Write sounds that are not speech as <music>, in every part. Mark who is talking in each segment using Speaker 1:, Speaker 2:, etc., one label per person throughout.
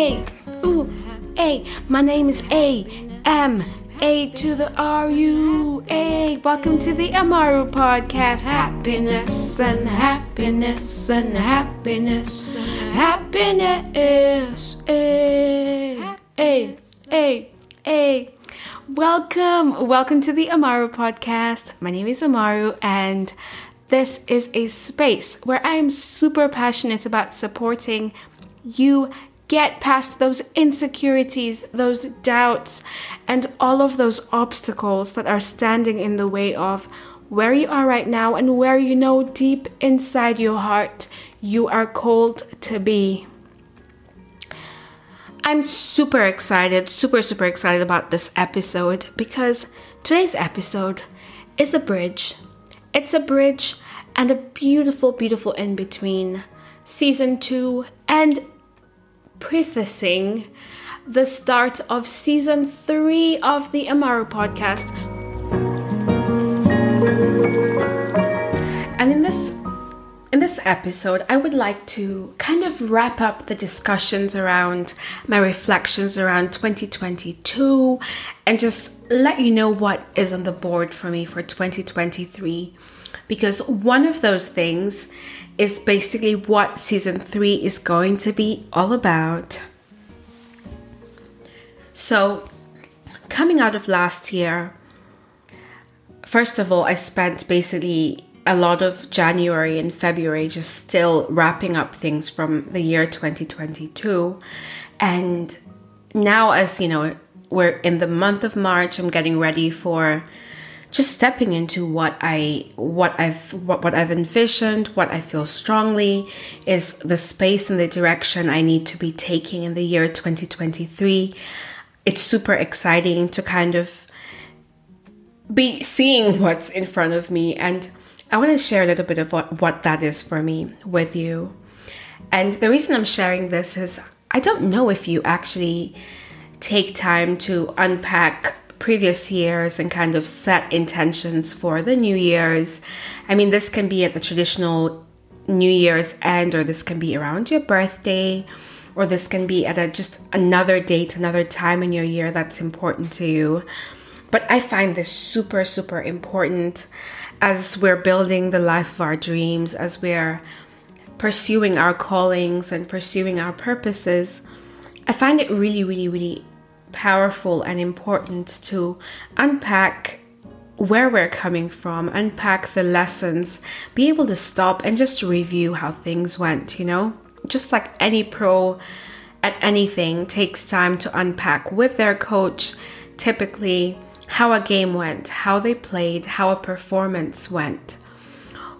Speaker 1: A, ooh, A. My name is A, M, A to the R U A. Welcome to the Amaru podcast. Happiness and happiness and happiness, happiness. A, A, A, A. Welcome, welcome to the Amaru podcast. My name is Amaru, and this is a space where I am super passionate about supporting you get past those insecurities, those doubts, and all of those obstacles that are standing in the way of where you are right now and where you know deep inside your heart you are called to be. I'm super excited, super, super excited about this episode because today's episode is a bridge. It's a bridge and a beautiful, beautiful in between season two and prefacing the start of season three of the Amaru podcast. This episode, I would like to kind of wrap up the discussions around my reflections around 2022 and just let you know what is on the board for me for 2023. Because one of those things is basically what season three is going to be all about. So, coming out of last year, first of all, I spent basically a lot of January and February just still wrapping up things from the year 2022. And now, as you know, we're in the month of March, I'm getting ready for just stepping into what I what I've what, what I've envisioned, what I feel strongly is the space and the direction I need to be taking in the year 2023. It's super exciting to kind of be seeing <laughs> what's in front of me and I want to share a little bit of what, what that is for me with you. And the reason I'm sharing this is I don't know if you actually take time to unpack previous years and kind of set intentions for the new year's. I mean, this can be at the traditional New Year's end, or this can be around your birthday, or this can be at a just another date, another time in your year that's important to you. But I find this super, super important as we're building the life of our dreams, as we're pursuing our callings and pursuing our purposes. I find it really, really, really powerful and important to unpack where we're coming from, unpack the lessons, be able to stop and just review how things went, you know? Just like any pro at anything takes time to unpack with their coach, typically how a game went, how they played, how a performance went,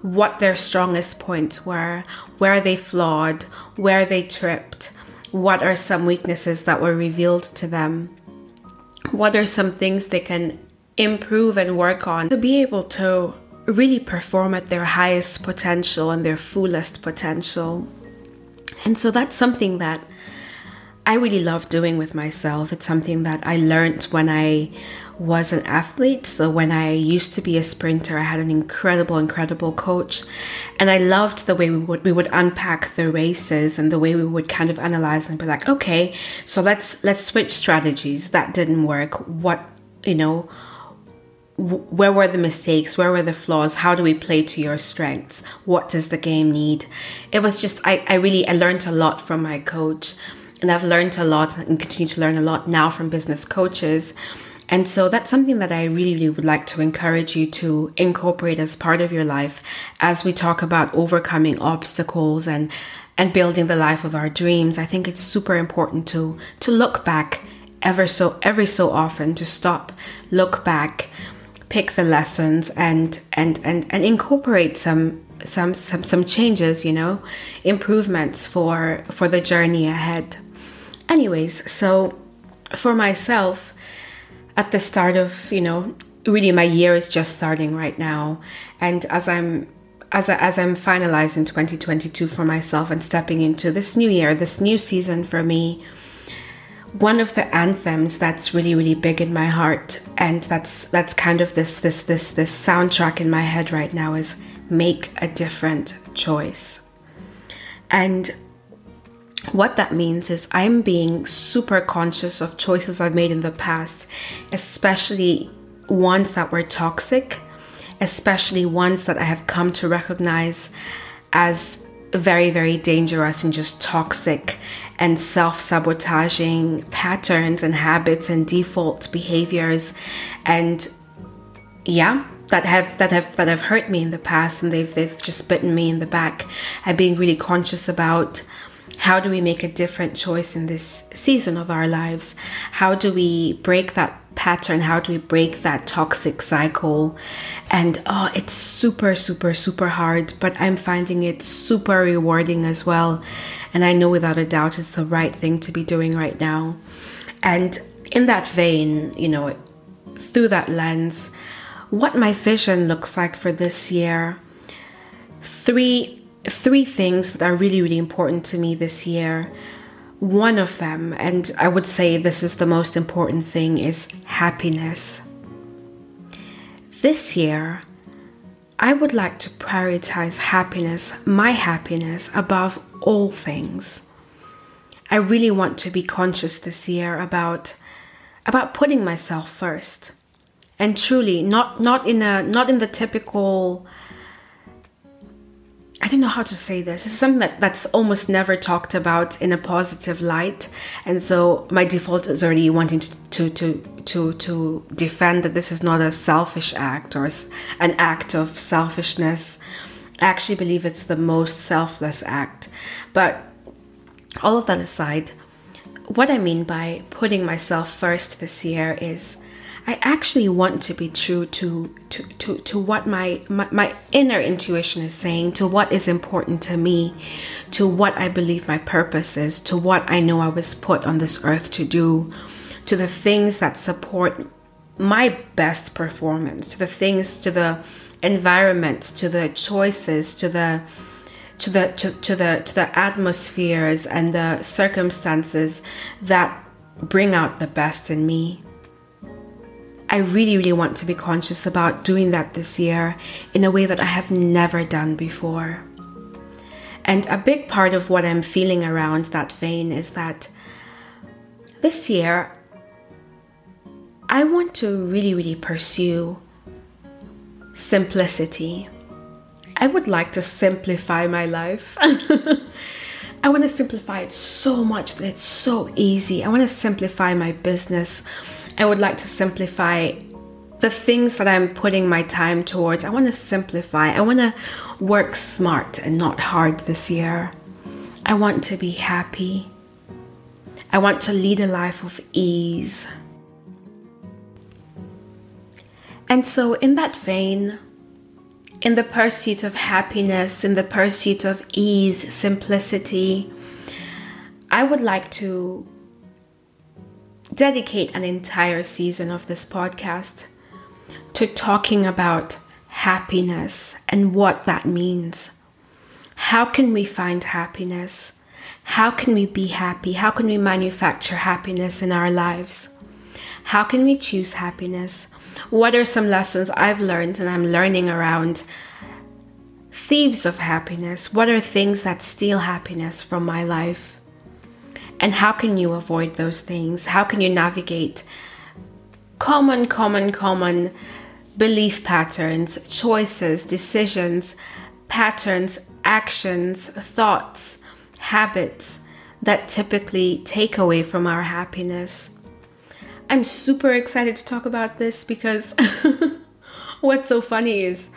Speaker 1: what their strongest points were, where they flawed, where they tripped what are some weaknesses that were revealed to them? What are some things they can improve and work on to be able to really perform at their highest potential and their fullest potential? And so that's something that I really love doing with myself. It's something that I learned when I was an athlete. So when I used to be a sprinter, I had an incredible, incredible coach, and I loved the way we would we would unpack the races and the way we would kind of analyze and be like, okay, so let's let's switch strategies. That didn't work. What you know. Where were the mistakes? Where were the flaws? How do we play to your strengths? What does the game need? It was just, I, I really, I learned a lot from my coach and I've learned a lot and continue to learn a lot now from business coaches and so that's something that I really, really would like to encourage you to incorporate as part of your life as we talk about overcoming obstacles and and building the life of our dreams. I think it's super important to to look back ever so every so often to stop, look back, pick the lessons and and and, and incorporate some some some some changes, you know, improvements for for the journey ahead. Anyways, so for myself, at the start of, you know, really my year is just starting right now. And as I'm as, I, as I'm finalizing 2022 for myself and stepping into this new year, this new season for me, one of the anthems that's really really big in my heart and that's that's kind of this this this this soundtrack in my head right now is make a different choice. And what that means is I'm being super conscious of choices I've made in the past, especially ones that were toxic, especially ones that I have come to recognize as very, very dangerous and just toxic and self sabotaging patterns and habits and default behaviors. And yeah, that have that have that have hurt me in the past and they've they've just bitten me in the back and being really conscious about how do we make a different choice in this season of our lives? How do we break that pattern? How do we break that toxic cycle? And oh it's super super super hard but i'm finding it super rewarding as well. And i know without a doubt it's the right thing to be doing right now. And in that vein you know through that lens what my vision looks like for this year three three things that are really really important to me this year one of them, and I would say this is the most important thing, is happiness. This year, I would like to prioritize happiness, my happiness, above all things. I really want to be conscious this year about about putting myself first. And truly not not in a not in the typical I don't know how to say this. Is something that, that's almost never talked about in a positive light. And so my default is already wanting to, to, to, to, to defend that this is not a selfish act or an act of selfishness. I actually believe it's the most selfless act. But all of that aside, what I mean by putting myself first this year is I actually want to be true to to to, to what my, my my inner intuition is saying, to what is important to me, to what I believe my purpose is, to what I know I was put on this earth to do, to the things that support my best performance, to the things, to the environment, to the choices, to the to the to, to the to the atmospheres and the circumstances that bring out the best in me. I really, really want to be conscious about doing that this year in a way that I have never done before. And a big part of what I'm feeling around that vein is that this year, I want to really, really pursue simplicity. I would like to simplify my life. <laughs> I want to simplify it so much that it's so easy. I want to simplify my business I would like to simplify the things that I'm putting my time towards. I want to simplify. I want to work smart and not hard this year. I want to be happy. I want to lead a life of ease. And so, in that vein, in the pursuit of happiness, in the pursuit of ease, simplicity, I would like to dedicate an entire season of this podcast to talking about happiness and what that means. How can we find happiness? How can we be happy? How can we manufacture happiness in our lives? How can we choose happiness? What are some lessons I've learned and I'm learning around thieves of happiness? What are things that steal happiness from my life? And how can you avoid those things? How can you navigate common, common, common belief patterns, choices, decisions, patterns, actions, thoughts, habits that typically take away from our happiness? I'm super excited to talk about this because <laughs> what's so funny is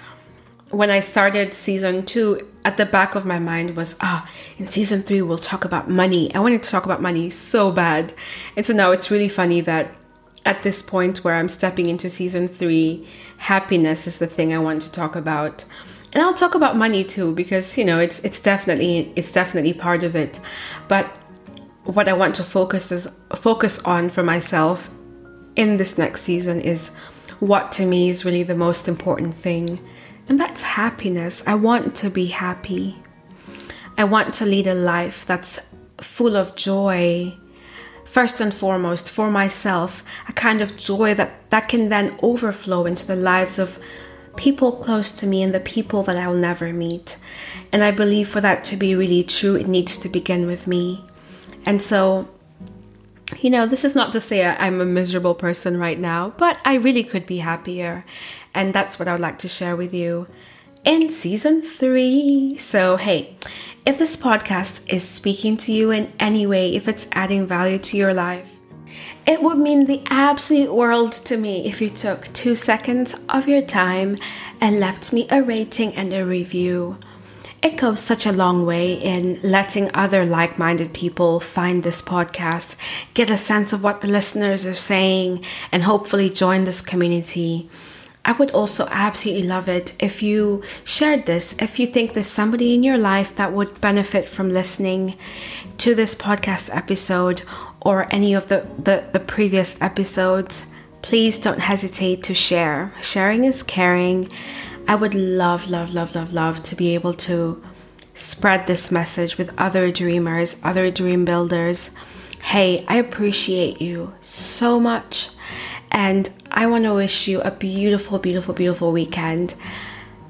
Speaker 1: when I started season two, at the back of my mind was, ah, oh, in season three, we'll talk about money. I wanted to talk about money so bad. And so now it's really funny that at this point where I'm stepping into season three, happiness is the thing I want to talk about. And I'll talk about money too, because you know, it's it's definitely it's definitely part of it. But what I want to focus is focus on for myself in this next season is what to me is really the most important thing and that's happiness. I want to be happy. I want to lead a life that's full of joy. First and foremost, for myself, a kind of joy that, that can then overflow into the lives of people close to me and the people that I'll never meet. And I believe for that to be really true, it needs to begin with me. And so, you know, this is not to say I'm a miserable person right now, but I really could be happier. And that's what I would like to share with you in season three. So, hey, if this podcast is speaking to you in any way, if it's adding value to your life, it would mean the absolute world to me if you took two seconds of your time and left me a rating and a review. It goes such a long way in letting other like minded people find this podcast, get a sense of what the listeners are saying, and hopefully join this community. I would also absolutely love it if you shared this, if you think there's somebody in your life that would benefit from listening to this podcast episode or any of the, the, the previous episodes. Please don't hesitate to share. Sharing is caring. I would love, love, love, love, love to be able to spread this message with other dreamers, other dream builders. Hey, I appreciate you so much. And I want to wish you a beautiful, beautiful, beautiful weekend.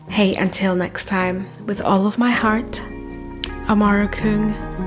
Speaker 1: Hey, until next time, with all of my heart, Amaru Küng.